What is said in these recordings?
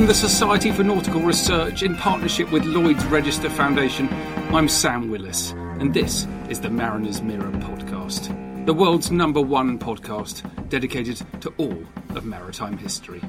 From the Society for Nautical Research in partnership with Lloyd's Register Foundation, I'm Sam Willis, and this is the Mariner's Mirror podcast, the world's number one podcast dedicated to all of maritime history.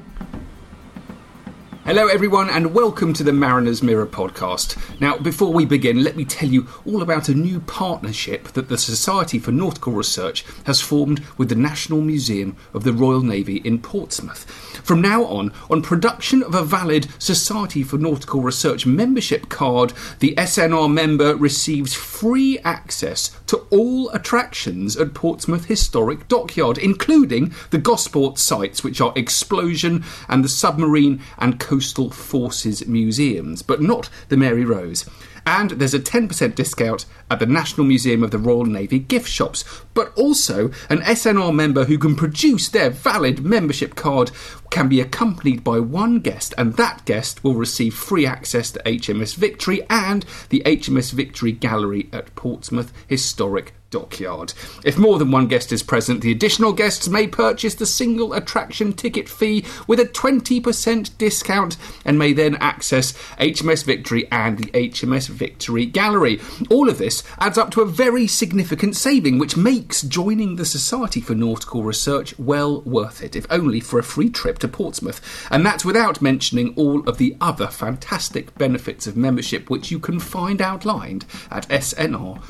Hello, everyone, and welcome to the Mariner's Mirror podcast. Now, before we begin, let me tell you all about a new partnership that the Society for Nautical Research has formed with the National Museum of the Royal Navy in Portsmouth. From now on, on production of a valid Society for Nautical Research membership card, the SNR member receives free access to all attractions at Portsmouth Historic Dockyard, including the Gosport sites, which are Explosion and the Submarine and Coastal Forces Museums, but not the Mary Rose. And there's a 10% discount at the National Museum of the Royal Navy gift shops, but also an SNR member who can produce their valid membership card can be accompanied by one guest, and that guest will receive free access to HMS Victory and the HMS Victory Gallery at Portsmouth Historic Dockyard. If more than one guest is present, the additional guests may purchase the single attraction ticket fee with a 20% discount and may then access HMS Victory and the HMS Victory Gallery. All of this adds up to a very significant saving, which makes joining the Society for Nautical Research well worth it, if only for a free trip to Portsmouth. And that's without mentioning all of the other fantastic benefits of membership, which you can find outlined at snr.org.uk.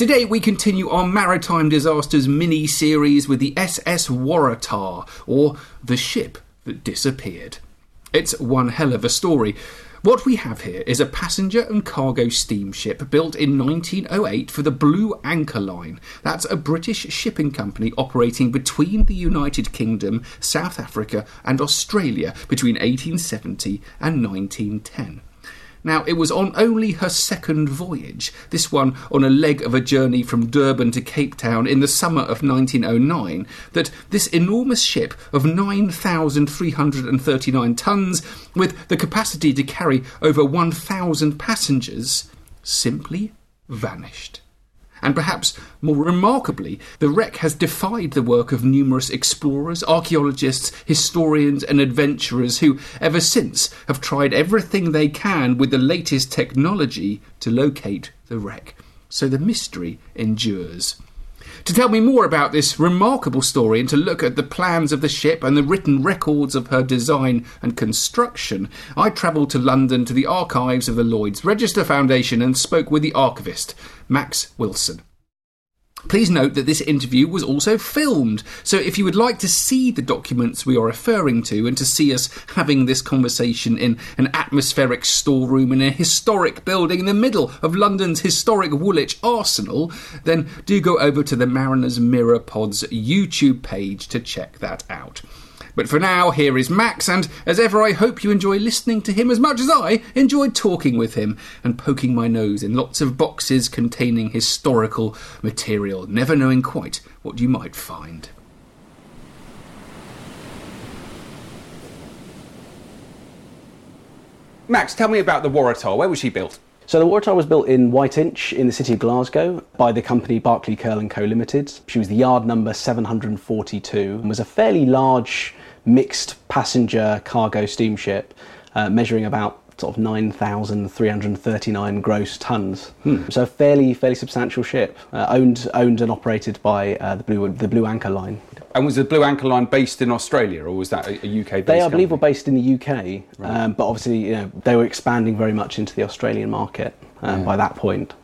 Today we continue our maritime disasters mini series with the SS Waratah, or the ship that disappeared. It's one hell of a story. What we have here is a passenger and cargo steamship built in 1908 for the Blue Anchor Line. That's a British shipping company operating between the United Kingdom, South Africa, and Australia between 1870 and 1910. Now, it was on only her second voyage, this one on a leg of a journey from Durban to Cape Town in the summer of 1909, that this enormous ship of 9,339 tons, with the capacity to carry over 1,000 passengers, simply vanished. And perhaps more remarkably, the wreck has defied the work of numerous explorers, archaeologists, historians, and adventurers who, ever since, have tried everything they can with the latest technology to locate the wreck. So the mystery endures. To tell me more about this remarkable story and to look at the plans of the ship and the written records of her design and construction, I travelled to London to the archives of the Lloyd's Register Foundation and spoke with the archivist, Max Wilson. Please note that this interview was also filmed, so if you would like to see the documents we are referring to and to see us having this conversation in an atmospheric storeroom in a historic building in the middle of London's historic Woolwich Arsenal, then do go over to the Mariners Mirror Pod's YouTube page to check that out. But for now, here is Max, and as ever, I hope you enjoy listening to him as much as I enjoyed talking with him and poking my nose in lots of boxes containing historical material, never knowing quite what you might find. Max, tell me about the Waratah. Where was she built? So the Waratah was built in Whiteinch in the city of Glasgow by the company Barclay Curle and Co Limited. She was the yard number 742 and was a fairly large mixed passenger cargo steamship, uh, measuring about sort of 9,339 gross tons. So a fairly fairly substantial ship, uh, owned owned and operated by uh, the Blue the Blue Anchor Line. And was the Blue Anchor Line based in Australia, or was that a, a UK? They, I believe, were based in the UK, um, but obviously, you know, they were expanding very much into the Australian market um, by that point.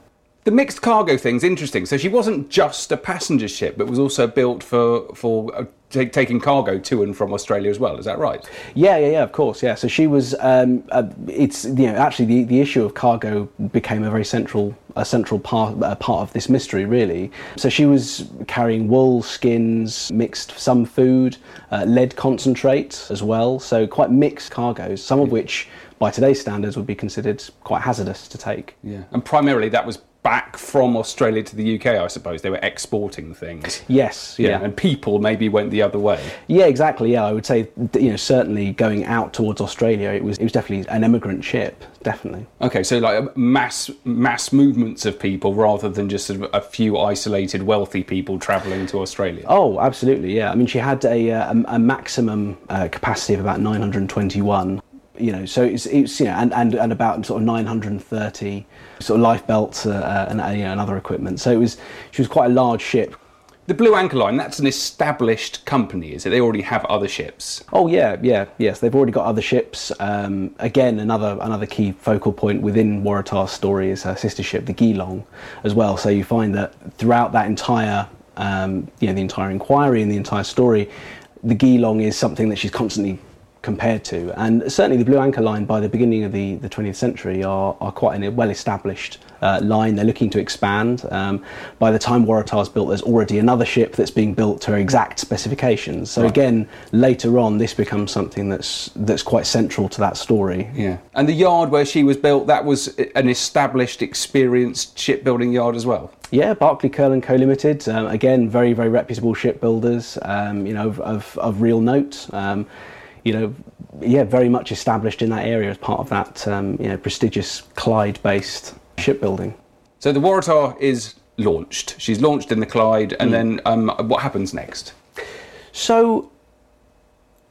The mixed cargo thing's interesting. So she wasn't just a passenger ship, but was also built for for uh, ta taking cargo to and from Australia as well. Is that right? Yeah, yeah, yeah. Of course, yeah. So she was. Um, uh, it's you know actually the, the issue of cargo became a very central a central part uh, part of this mystery really. So she was carrying wool, skins, mixed some food, uh, lead concentrate as well. So quite mixed cargoes, some of which by today's standards would be considered quite hazardous to take. Yeah. And primarily that was back from Australia to the UK, I suppose. They were exporting things. Yes, yeah. And people maybe went the other way. Yeah, exactly. Yeah, I would say you know certainly going out towards Australia, it was it was definitely an emigrant ship, definitely. Okay, so like mass mass movements of people rather than just sort of a few isolated wealthy people travelling to Australia. Oh, absolutely. Yeah. I mean, she had a uh, a, a maximum uh, capacity of about 921. You know, so it's, it's you know, and, and, and about sort of 930 sort of life belts uh, uh, and, uh, you know, and other equipment. So it was she was quite a large ship. The Blue Anchor Line, that's an established company, is it? They already have other ships. Oh yeah, yeah, yes. They've already got other ships. Um, again, another another key focal point within Waratah's story is her sister ship, the Geelong, as well. So you find that throughout that entire, um, you know, the entire inquiry and the entire story, the Geelong is something that she's constantly compared to. And certainly the Blue Anchor Line by the beginning of the, the 20th century are, are quite a well established uh, line. They're looking to expand. Um, by the time Waratah's built, there's already another ship that's being built to her exact specifications. So Right. again, later on, this becomes something that's that's quite central to that story. Yeah. And the yard where she was built, that was an established, experienced shipbuilding yard as well. Yeah, Barclay Curle and Co Limited. Um, again, very very reputable shipbuilders. Um, you know, of, of, of real note. You know, yeah, very much established in that area as part of that um, you know prestigious Clyde-based shipbuilding. So the Waratah is launched. She's launched in the Clyde, and then um, what happens next? So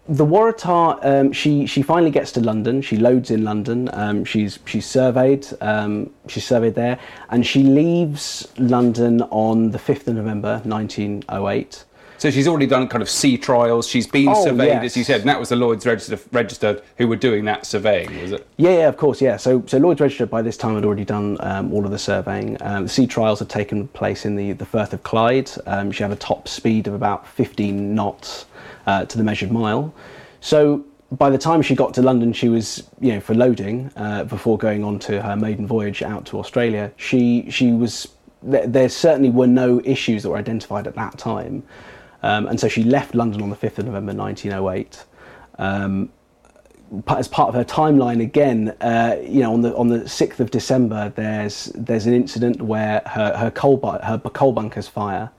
the Waratah, um, she she finally gets to London. She loads in London. Um, she's she's surveyed. Um, she's surveyed there, and she leaves London on the fifth of November, nineteen oh eight. So she's already done kind of sea trials. She's been Oh, surveyed, yes. as you said, and that was the Lloyd's Register, Register who were doing that surveying, was it? Yeah, yeah, of course, yeah. So, so Lloyd's Register by this time had already done um, all of the surveying. Um, the sea trials had taken place in the, the Firth of Clyde. Um, she had a top speed of about 15 knots uh, to the measured mile. So, by the time she got to London, she was, you know, for loading uh, before going on to her maiden voyage out to Australia. She she was there, there certainly were no issues that were identified at that time, um, and so she left London on the 5th of November 1908 pa- as part of her timeline again, uh, you know, on the on the sixth of December, there's there's an incident where her her coal her coal bunkers fire,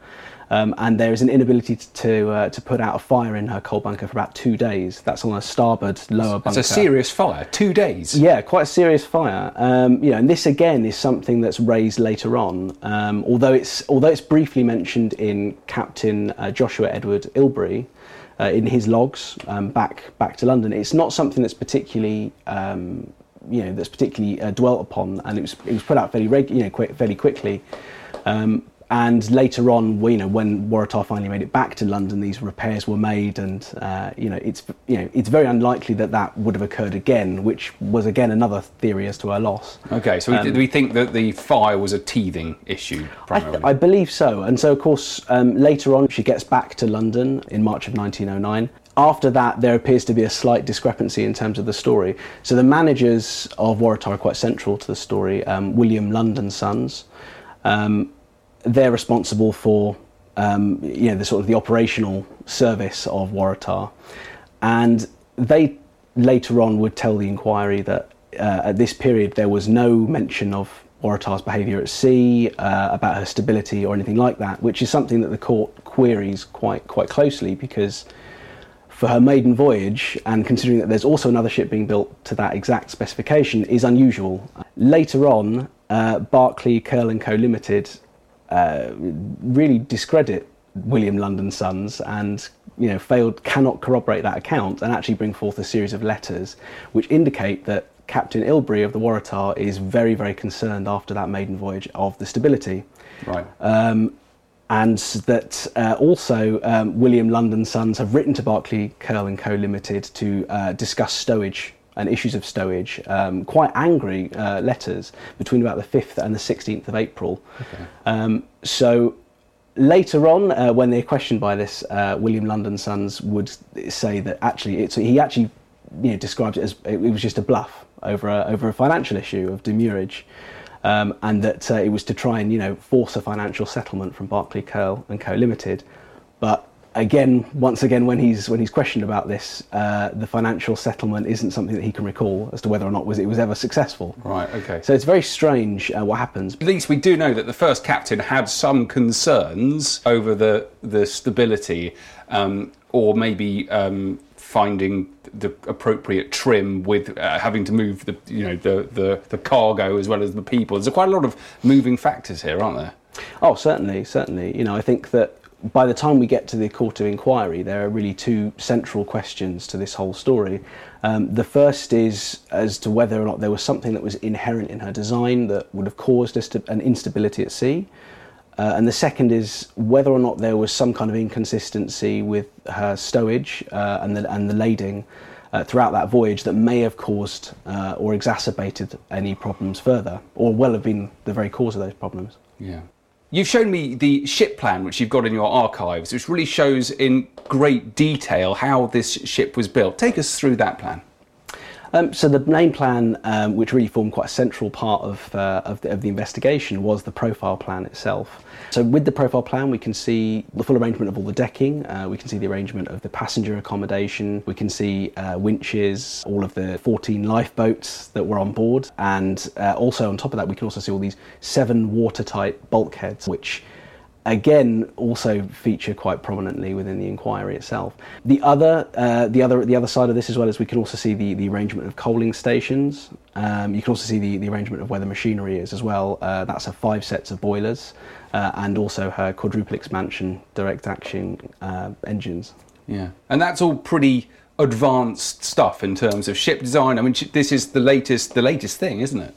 um, and there is an inability to to, uh, to put out a fire in her coal bunker for about two days. That's on her starboard lower bunker. It's a serious fire. Two days. Yeah, quite a serious fire. Um, you know, and this again is something that's raised later on. Um, although it's although it's briefly mentioned in Captain uh, Joshua Edward Ilbery uh, in his logs um, back back to London, it's not something that's particularly um, you know that's particularly uh, dwelt upon, and it was it was put out fairly reg- you know fairly quickly. Um, and later on, we- you know, when Waratah finally made it back to London, these repairs were made, and uh, you know, it's you know, it's very unlikely that that would have occurred again, which was again another theory as to her loss. Okay, so we, do we think that the fire was a teething issue Um, I, primarily? I believe so. And so, of course, um, later on, she gets back to London in March of 1909. After that, there appears to be a slight discrepancy in terms of the story. So, the managers of Waratah are quite central to the story. Um, William Lund and Sons. Um, they're responsible for um, you know the sort of the operational service of Waratah, and they later on would tell the inquiry that uh, at this period there was no mention of Waratah's behaviour at sea, uh, about her stability or anything like that, which is something that the court queries quite quite closely because for her maiden voyage, and considering that there's also another ship being built to that exact specification, is unusual. Later on, uh, Barclay Curle and Co Limited uh, really discredit William Lund and Sons and you know failed cannot corroborate that account and actually bring forth a series of letters which indicate that Captain Ilbery of the Waratah is very very concerned after that maiden voyage of the stability. Right. Um, and that uh, also um, William Lund and Sons have written to Barclay Curle and Co Limited to uh, discuss stowage and issues of stowage, um, quite angry uh, letters between about the 5th and the 16th of April. Um, so later on, uh, when they're questioned by this, uh, William Lund and Sons would say that actually, it's, he actually you know, describes it as it was just a bluff over a, over a financial issue of demurrage. Um, and that uh, it was to try and you know force a financial settlement from Barclay Curle and Co Limited, but again, once again, when he's when he's questioned about this, uh, the financial settlement isn't something that he can recall as to whether or not was it was ever successful. Right, okay. So it's very strange uh, what happens. At least we do know that the first captain had some concerns over the the stability, um, or maybe um, finding the appropriate trim with uh, having to move the you know the, the the cargo as well as the people. There's quite a lot of moving factors here, aren't there? Oh, certainly, certainly. You know, I think that by the time we get to the court of inquiry, there are really two central questions to this whole story. Um, the first is as to whether or not there was something that was inherent in her design that would have caused an instability at sea. Uh, and the second is whether or not there was some kind of inconsistency with her stowage uh, and, the, and the lading uh, throughout that voyage that may have caused uh, or exacerbated any problems further, or well have been the very cause of those problems. Yeah. You've shown me the ship plan, which you've got in your archives, which really shows in great detail how this ship was built. Take us through that plan. Um, so the main plan, um, which really formed quite a central part of, uh, of, the, of, the, investigation, was the profile plan itself. So with the profile plan, we can see the full arrangement of all the decking, uh, we can see the arrangement of the passenger accommodation, we can see uh, winches, all of the 14 lifeboats that were on board, and uh, also on top of that, we can also see all these seven watertight bulkheads, which again also feature quite prominently within the inquiry itself. The other, uh, the other, the other side of this as well is we can also see the, the arrangement of coaling stations. Um, you can also see the, the arrangement of where the machinery is as well. Uh, that's her five sets of boilers uh, and also her quadruple expansion direct action uh, engines. Yeah, and that's all pretty advanced stuff in terms of ship design. I mean, this is the latest, the latest thing, isn't it?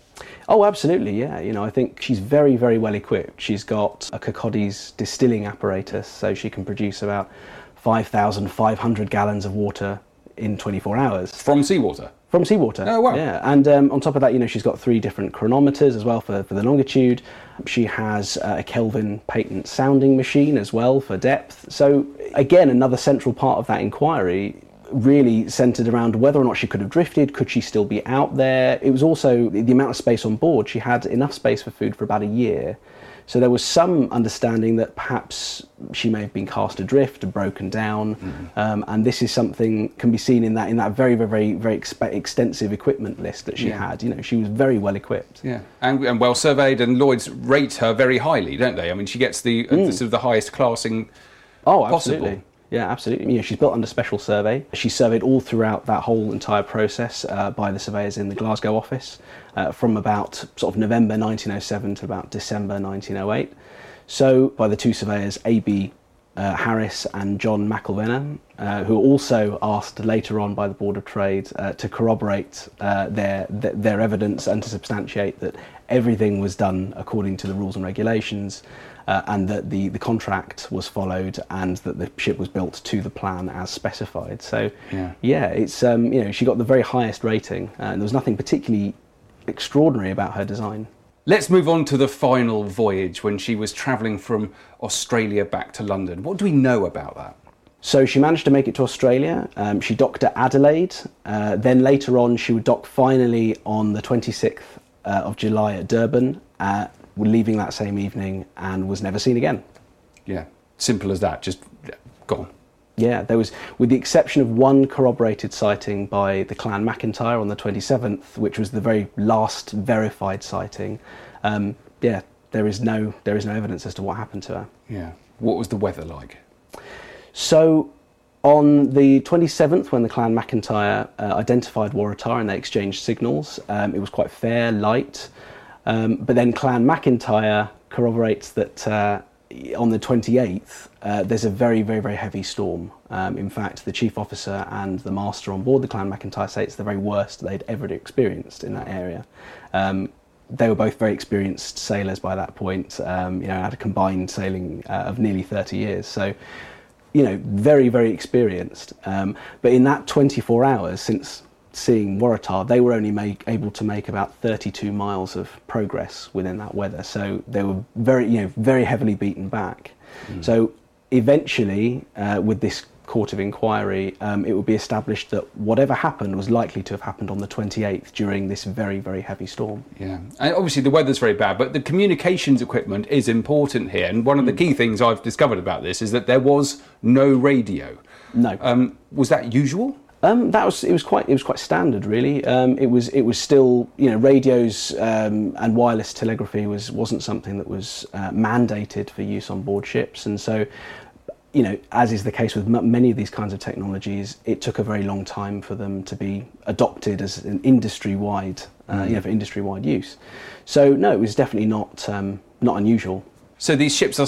Oh, absolutely, yeah. You know, I think she's very, very well equipped. She's got a Kirkaldy's distilling apparatus, so she can produce about 5,500 gallons of water in 24 hours. From seawater? From seawater. Oh, wow. Yeah, and um, on top of that, you know, she's got three different chronometers as well for, for the longitude. She has uh, a Kelvin patent sounding machine as well for depth. So, again, another central part of that inquiry really centered around whether or not she could have drifted, could she still be out there? It was also the amount of space on board. She had enough space for food for about a year. So there was some understanding that perhaps she may have been cast adrift, or broken down, mm-hmm. um, and this is something can be seen in that in that very very very very exp- extensive equipment list that she yeah. had. You know, she was very well equipped. Yeah, and, and, well surveyed, and Lloyd's rate her very highly, don't they? I mean, she gets the, mm. the sort of the highest classing. Oh, possible. Yeah, absolutely. Know, she's built under special survey. She's surveyed all throughout that whole entire process uh, by the surveyors in the Glasgow office uh, from about sort of November 1907 to about December 1908. So, by the two surveyors, A.B. Uh, Harris and John McIlvenna, uh, who were also asked later on by the Board of Trade uh, to corroborate uh, their, their evidence and to substantiate that everything was done according to the rules and regulations uh, and that the, the contract was followed and that the ship was built to the plan as specified. So, yeah, yeah it's um, you know she got the very highest rating, uh, and there was nothing particularly extraordinary about her design. Let's move on to the final voyage when she was travelling from Australia back to London. What do we know about that? So she managed to make it to Australia. Um, she docked at Adelaide. Uh, then later on, she would dock finally on the 26th uh, of July at Durban. Uh, leaving that same evening and was never seen again. Yeah, simple as that, just gone. Yeah, there was, with the exception of one corroborated sighting by the clan McIntyre on the 27th, which was the very last verified sighting. Um, yeah, there is no there is no evidence as to what happened to her. Yeah, what was the weather like? So, on the 27th, when the clan McIntyre uh, identified Waratah and they exchanged signals, um, it was quite fair, light. Um, but then Clan McIntyre corroborates that uh, on the 28th, uh, there's a very, very, very heavy storm. Um, in fact, the chief officer and the master on board the Clan McIntyre say it's the very worst they'd ever experienced in that area. Um, they were both very experienced sailors by that point, um, you know, had a combined sailing uh, of nearly 30 years. So, you know, very, very experienced. Um, but in that 24 hours since seeing Waratah, they were only make, able to make about 32 miles of progress within that weather. So they were very, you know, very heavily beaten back. Mm. So eventually, uh, with this court of inquiry, um, it would be established that whatever happened was likely to have happened on the 28th during this very, very heavy storm. Yeah, and obviously the weather's very bad, but the communications equipment is important here. And one of the key things I've discovered about this is that there was no radio. No. Um, was that usual? Um, that was it was quite it was quite standard really. Um, it was it was still you know radios um, and wireless telegraphy was wasn't something that was uh, mandated for use on board ships, and so you know as is the case with m- many of these kinds of technologies, it took a very long time for them to be adopted as an industry wide uh, mm. you know for industry wide use. So no, it was definitely not um, not unusual. So these ships are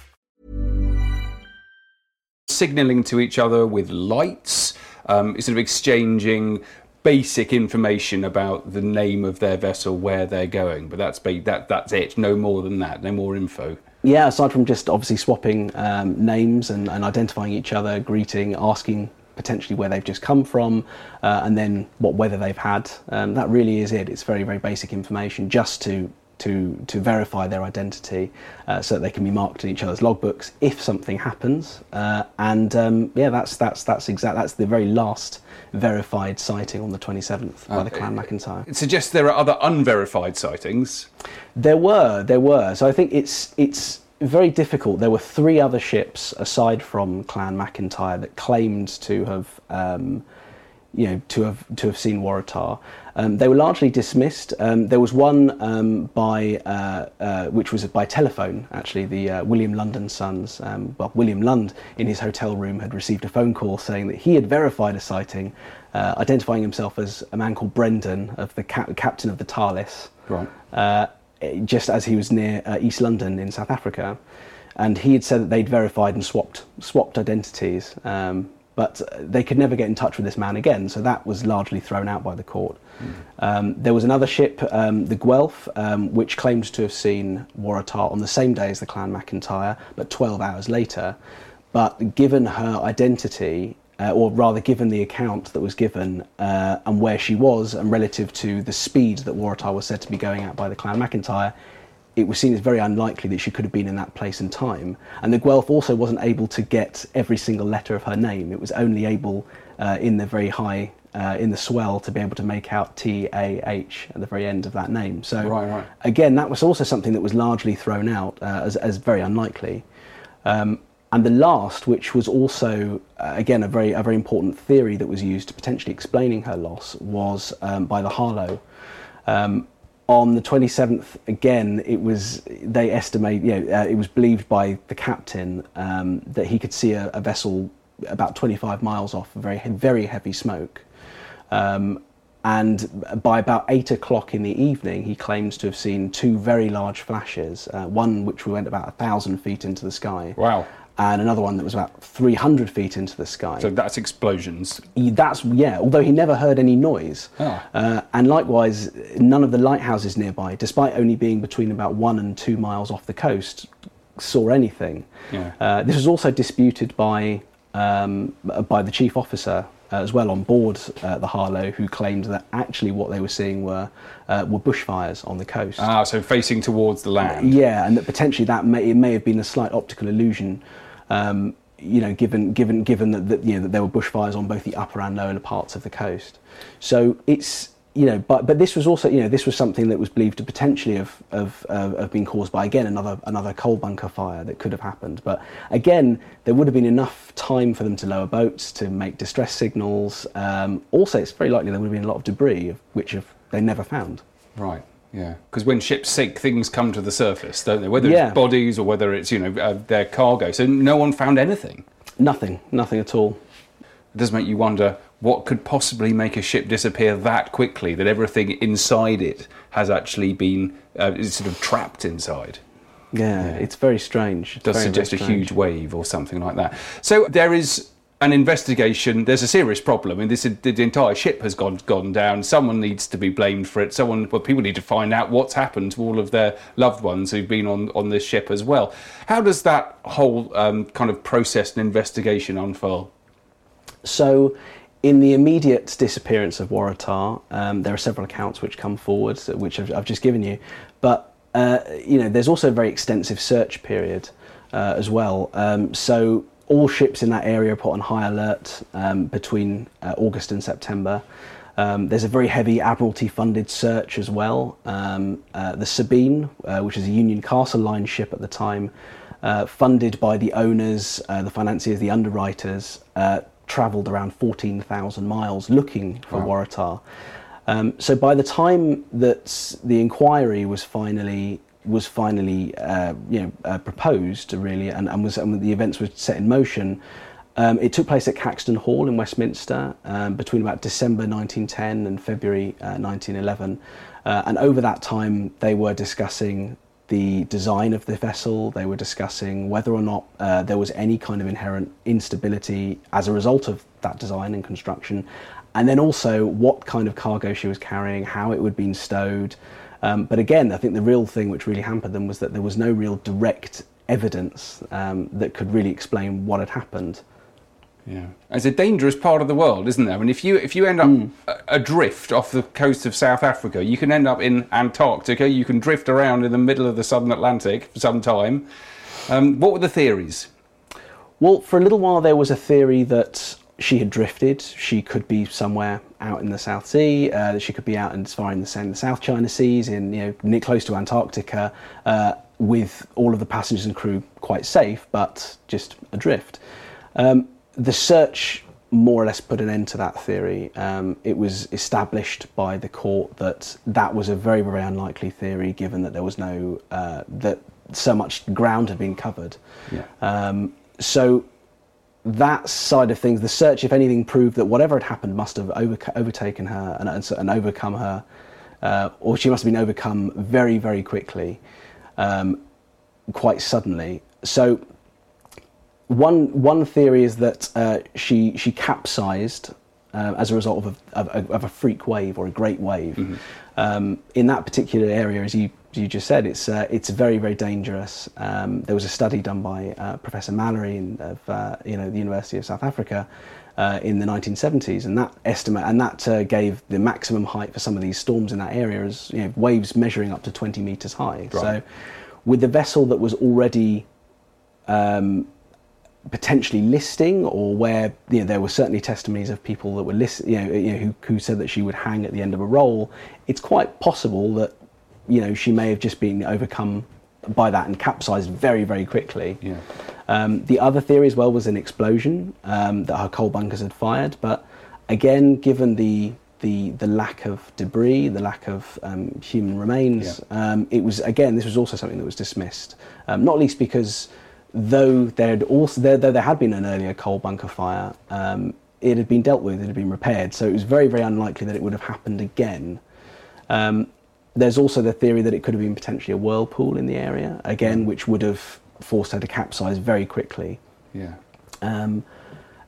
signaling to each other with lights, um, sort of exchanging basic information about the name of their vessel, where they're going. But that's that that's it. No more than that. No more info. Yeah, aside from just obviously swapping um, names and, and, identifying each other, greeting, asking potentially where they've just come from, uh, and then what weather they've had. Um, that really is it. It's very very basic information just to to, to verify their identity uh, so that they can be marked in each other's logbooks if something happens. Uh, and um, yeah, that's, that's, that's, exact, that's the very last verified sighting on the 27th by the Clan McIntyre. It suggests there are other unverified sightings. There were, there were. So I think it's, it's very difficult. There were three other ships aside from Clan McIntyre that claimed to have. Um, you know, to have to have seen Waratah. Um, they were largely dismissed. Um, there was one um, by uh, uh, which was by telephone. Actually, the uh, William Lund and Sons. Um, well, William Lund in his hotel room had received a phone call saying that he had verified a sighting, uh, identifying himself as a man called Brendan of the cap- captain of the Thales. Right. Uh, just as he was near uh, East London in South Africa, and he had said that they'd verified and swapped swapped identities. But they could never get in touch with this man again, so that was largely thrown out by the court. Mm. Um, there was another ship, um, the Guelph, um, which claimed to have seen Waratah on the same day as the Clan McIntyre, but 12 hours later. But given her identity, uh, or rather given the account that was given uh, and where she was, and relative to the speed that Waratah was said to be going at by the Clan McIntyre, it was seen as very unlikely that she could have been in that place and time. And the Guelph also wasn't able to get every single letter of her name. It was only able uh, in the very high, uh, in the swell, to be able to make out T A H at the very end of that name. So right, right. again, that was also something that was largely thrown out uh, as, as very unlikely. Um, and the last, which was also uh, again a very a very important theory that was used to potentially explaining her loss, was um, by the Harlow. Um, on the 27th, again, it was they estimate, you know, uh, it was believed by the captain um, that he could see a, a, vessel about 25 miles off, very very heavy smoke. Um, and by about eight o'clock in the evening, he claims to have seen two very large flashes. Uh, one which went about a thousand feet into the sky. Wow. And another one that was about 300 feet into the sky. So that's explosions. He- that's yeah. Although he never heard any noise, Ah. uh, and likewise, none of the lighthouses nearby, despite only being between about one and two miles off the coast, saw anything. Yeah. Uh, this was also disputed by um, by the chief officer uh, as well on board uh, the Harlow, who claimed that actually what they were seeing were uh, were bushfires on the coast. Ah, so facing towards the land. Yeah, and that potentially that may it may have been a slight optical illusion. Um, you know, given given given that, that you know that there were bushfires on both the upper and lower parts of the coast, so it's you know, but but this was also you know this was something that was believed to potentially have have, uh, have been caused by again another another coal bunker fire that could have happened. But again, there would have been enough time for them to lower boats to make distress signals. Um, also, it's very likely there would have been a lot of debris, which have, they never found. Right. Yeah. Because when ships sink, things come to the surface, don't they? Whether Yeah. it's bodies or whether it's you know uh, their cargo. So no one found anything. Nothing, nothing at all. It does make you wonder what could possibly make a ship disappear that quickly that everything inside it has actually been uh, is sort of trapped inside. Yeah, it's very strange. It's does very, suggest very a huge wave or something like that. So there is an investigation. There's a serious problem. Mean, this the, the entire ship has gone gone down. Someone needs to be blamed for it. Someone, well, people need to find out what's happened to all of their loved ones who've been on on this ship as well. How does that whole um, kind of process and investigation unfold? So, in the immediate disappearance of Waratah, um, there are several accounts which come forward, which I've, I've just given you. But uh, you know, there's also a very extensive search period uh, as well. Um, so all ships in that area are put on high alert um, between uh, August and September. Um, there's a very heavy Admiralty-funded search as well. Um, uh, the Sabine, uh, which is a Union Castle Line ship at the time, uh, funded by the owners, uh, the financiers, the underwriters, uh, travelled around 14,000 miles looking for Waratah. Um, so by the time that the inquiry was finally was finally uh, you know uh, proposed really and, and was and the events were set in motion, um, it took place at Caxton Hall in Westminster um, between about December 1910 and February uh, 1911, uh, and over that time they were discussing the design of the vessel. They were discussing whether or not uh, there was any kind of inherent instability as a result of that design and construction, and then also what kind of cargo she was carrying, how it would been stowed. Um, but again, I think the real thing which really hampered them was that there was no real direct evidence um, that could really explain what had happened. Yeah, it's a dangerous part of the world, isn't there? I mean, if you if you end up a- adrift off the coast of South Africa, you can end up in Antarctica. You can drift around in the middle of the Southern Atlantic for some time. Um, what were the theories? Well, for a little while there was a theory that she had drifted. She could be somewhere out in the South Sea. Uh, she could be out in, as far in the, South China Seas, in you know near close to Antarctica, uh, with all of the passengers and crew quite safe, but just adrift. Um, the search more or less put an end to that theory. Um, it was established by the court that that was a very, very unlikely theory, given that there was no uh, that so much ground had been covered. Yeah. Um, so that side of things, the search, if anything, proved that whatever had happened must have overca- overtaken her and, and, and overcome her, uh, or she must have been overcome very, very quickly, um, quite suddenly. So one one theory is that uh, she she capsized uh, as a result of a, of, a, of a freak wave or a great wave. Um, in that particular area, as you you just said, it's uh, it's very very dangerous. Um, there was a study done by uh, Professor Mallory in, of uh, you know the University of South Africa. Uh, in the 1970s, and that estimate and that uh, gave the maximum height for some of these storms in that area as you know, waves measuring up to 20 meters high. So, with the vessel that was already um, potentially listing, or where you know, there were certainly testimonies of people that were list, you know, you know who, who said that she would hang at the end of a roll. It's quite possible that you know she may have just been overcome by that and capsized very very quickly. Yeah. Um, the other theory as well was an explosion um, that her coal bunkers had fired, but again, given the the, the lack of debris, the lack of um, human remains, um, it was again this was also something that was dismissed, um, not least because though there had also there, though there had been an earlier coal bunker fire, um, it had been dealt with, it had been repaired, so it was very very unlikely that it would have happened again. Um, there's also the theory that it could have been potentially a whirlpool in the area, again, which would have forced her to capsize very quickly. Yeah. Um,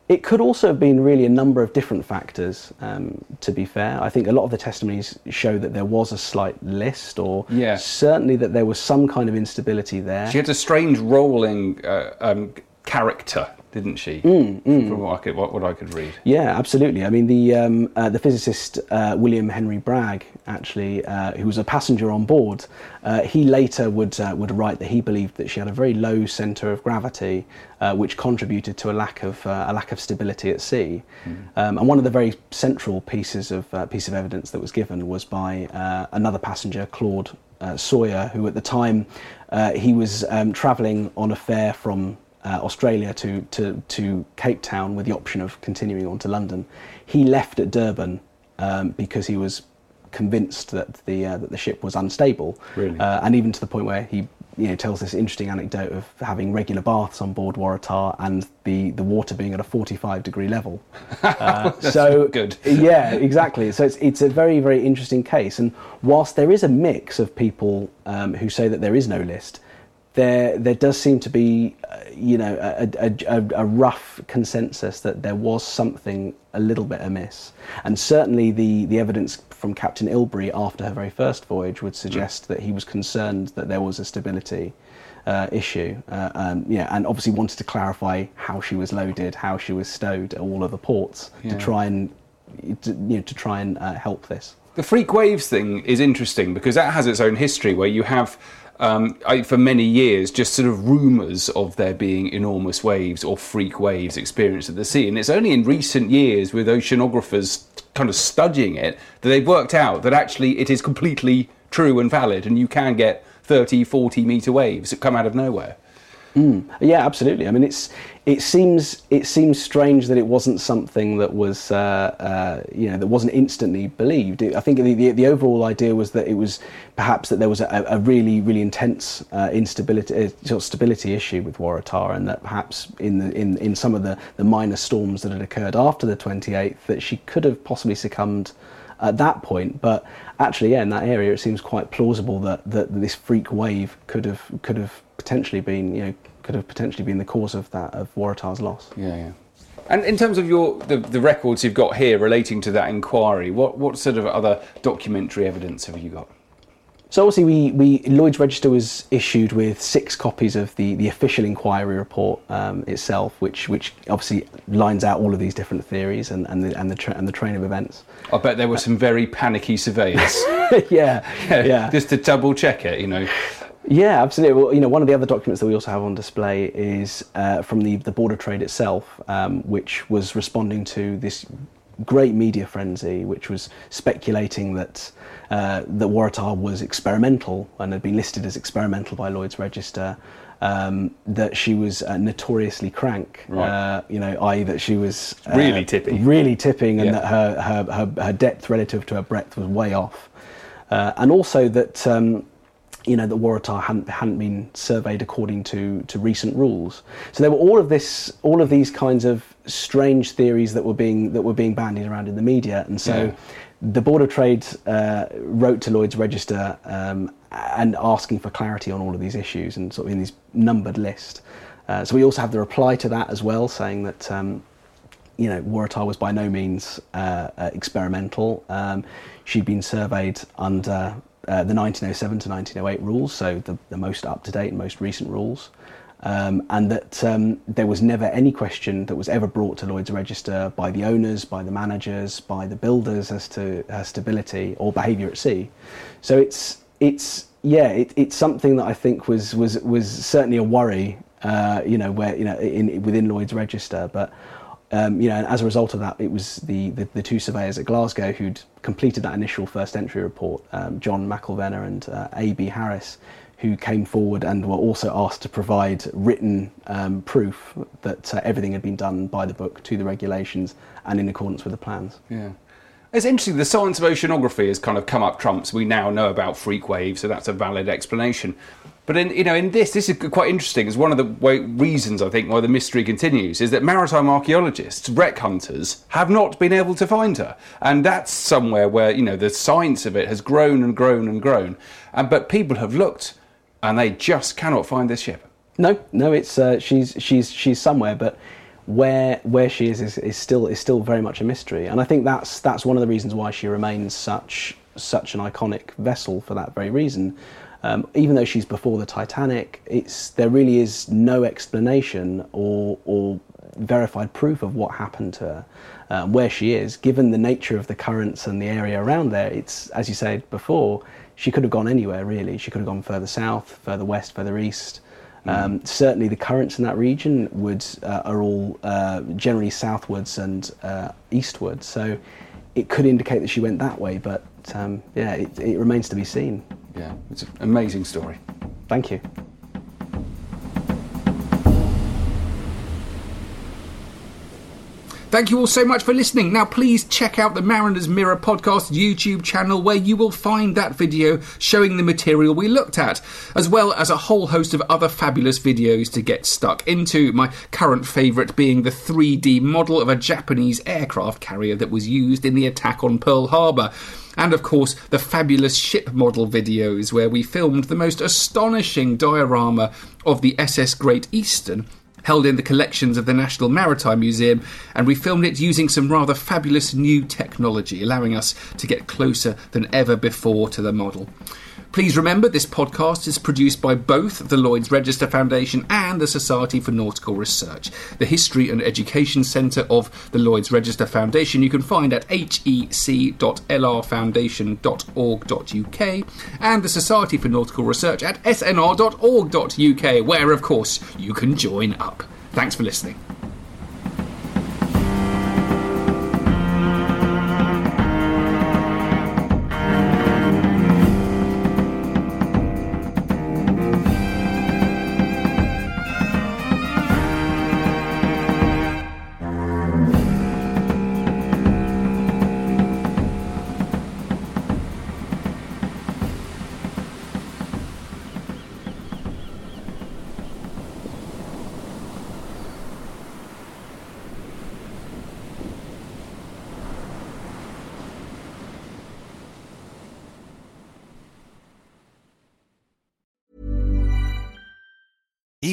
it could also have been really a number of different factors, um, to be fair. I think a lot of the testimonies show that there was a slight list, or Yeah. certainly that there was some kind of instability there. She had a strange rolling uh, um, character, didn't she? Mm, From what I could, what, what I could read. Yeah, absolutely. I mean, the um, uh, the physicist uh, William Henry Bragg, actually, uh, who was a passenger on board, uh, he later would uh, would write that he believed that she had a very low centre of gravity, uh, which contributed to a lack of uh, a lack of stability at sea. Um, and one of the very central pieces of uh, piece of evidence that was given was by uh, another passenger, Claude uh, Sawyer, who at the time uh, he was um, travelling on a fare from uh, Australia to, to, to Cape Town with the option of continuing on to London. He left at Durban um, because he was convinced that the, uh, that the ship was unstable. Really? Uh, and even to the point where he you know, tells this interesting anecdote of having regular baths on board Waratah and the, the water being at a 45 degree level. Uh, so good. yeah, exactly. So it's, it's a very, very interesting case. And whilst there is a mix of people um, who say that there is no list, there there does seem to be, uh, you know, a, a, a, rough consensus that there was something a little bit amiss. And certainly the, the evidence from Captain Ilbery after her very first voyage would suggest that he was concerned that there was a stability uh, issue. Uh, um, yeah, and obviously wanted to clarify how she was loaded, how she was stowed at all of the ports Yeah. to try and to, you know, to try and uh, help this. The freak waves thing is interesting because that has its own history where you have, um, I, for many years, just sort of rumours of there being enormous waves or freak waves experienced at the sea. And it's only in recent years, with oceanographers kind of studying it, that they've worked out that actually it is completely true and valid and you can get 30, 40 metre waves that come out of nowhere. Yeah, absolutely. I mean, it's it seems it seems strange that it wasn't something that was uh, uh, you know that wasn't instantly believed. It- I think the, the the overall idea was that it was perhaps that there was a, a really really intense uh, instability uh, sort of stability issue with Waratah, and that perhaps in the in in some of the the minor storms that had occurred after the 28th, that she could have possibly succumbed at that point. But actually, yeah, in that area, it seems quite plausible that, that this freak wave could have could have potentially been, you know, could have potentially been the cause of that of Waratah's loss. Yeah, yeah. And in terms of your the, the records you've got here relating to that inquiry, what, what sort of other documentary evidence have you got? So obviously, we, we Lloyd's Register was issued with six copies of the, the official inquiry report um, itself, which which obviously lines out all of these different theories and, and the and the tra- and the train of events. I bet there were some very panicky surveyors. yeah, yeah. Just to double check it, you know. Yeah, absolutely. Well, you know, one of the other documents that we also have on display is uh, from the, the Board of Trade itself, um, which was responding to this great media frenzy, which was speculating that uh, that Waratah was experimental and had been listed as experimental by Lloyd's Register. Um, that she was uh, notoriously crank, Right. uh, you know, i.e., that she was uh, Really tipping, really tipping, and Yeah. that her, her, her, her depth relative to her breadth was way off. Uh, and also that um, you know that Waratah hadn't, hadn't been surveyed according to, to recent rules. So there were all of this, all of these kinds of strange theories that were being that were being bandied around in the media, and so. Yeah. The Board of Trade uh, wrote to Lloyd's Register um, and asking for clarity on all of these issues and sort of in these numbered list. Uh, so we also have the reply to that as well, saying that um, you know, Waratah was by no means uh, uh, experimental. Um, she'd been surveyed under uh, the 1907 to 1908 rules, so the, the most up to date and most recent rules. Um, and that um, there was never any question that was ever brought to Lloyd's Register by the owners, by the managers, by the builders as to her stability or behaviour at sea. So it's it's yeah, it, it's something that I think was was was certainly a worry, uh, you know, where you know in within Lloyd's Register, but um, you know, and as a result of that, it was the, the, the two surveyors at Glasgow who'd completed that initial first entry report, um, John McElvenna and uh, A.B. Harris, who came forward and were also asked to provide written um, proof that uh, everything had been done by the book to the regulations and in accordance with the plans. Yeah. It's interesting. The science of oceanography has kind of come up trumps. We now know about freak waves, so that's a valid explanation. But in you know, in this, this is quite interesting. It's one of the reasons I think why the mystery continues is that maritime archaeologists, wreck hunters, have not been able to find her, and that's somewhere where you know the science of it has grown and grown and grown. And but people have looked, and they just cannot find this ship. No, no, it's uh, she's she's she's somewhere, but where where she is, is is still is still very much a mystery, and I think that's that's one of the reasons why she remains such such an iconic vessel for that very reason. Um, even though she's before the Titanic, it's there really is no explanation or or verified proof of what happened to her, uh, where she is. Given the nature of the currents and the area around there, it's as you said before, she could have gone anywhere really. She could have gone further south, further west, further east. Um, certainly, the currents in that region would uh, are all uh, generally southwards and uh, eastwards. So it could indicate that she went that way, but um, yeah, it, it remains to be seen. Yeah, it's an amazing story. Thank you. Thank you all so much for listening. Now, please check out the Mariners Mirror podcast YouTube channel where you will find that video showing the material we looked at, as well as a whole host of other fabulous videos to get stuck into. My current favourite being the 3D model of a Japanese aircraft carrier that was used in the attack on Pearl Harbor. And of course, the fabulous ship model videos where we filmed the most astonishing diorama of the SS Great Eastern held in the collections of the National Maritime Museum, and we filmed it using some rather fabulous new technology, allowing us to get closer than ever before to the model. Please remember this podcast is produced by both the Lloyd's Register Foundation and the Society for Nautical Research. The History and Education Centre of the Lloyd's Register Foundation you can find at hec.lrfoundation.org.uk and the Society for Nautical Research at snr.org.uk, where, of course, you can join up. Thanks for listening.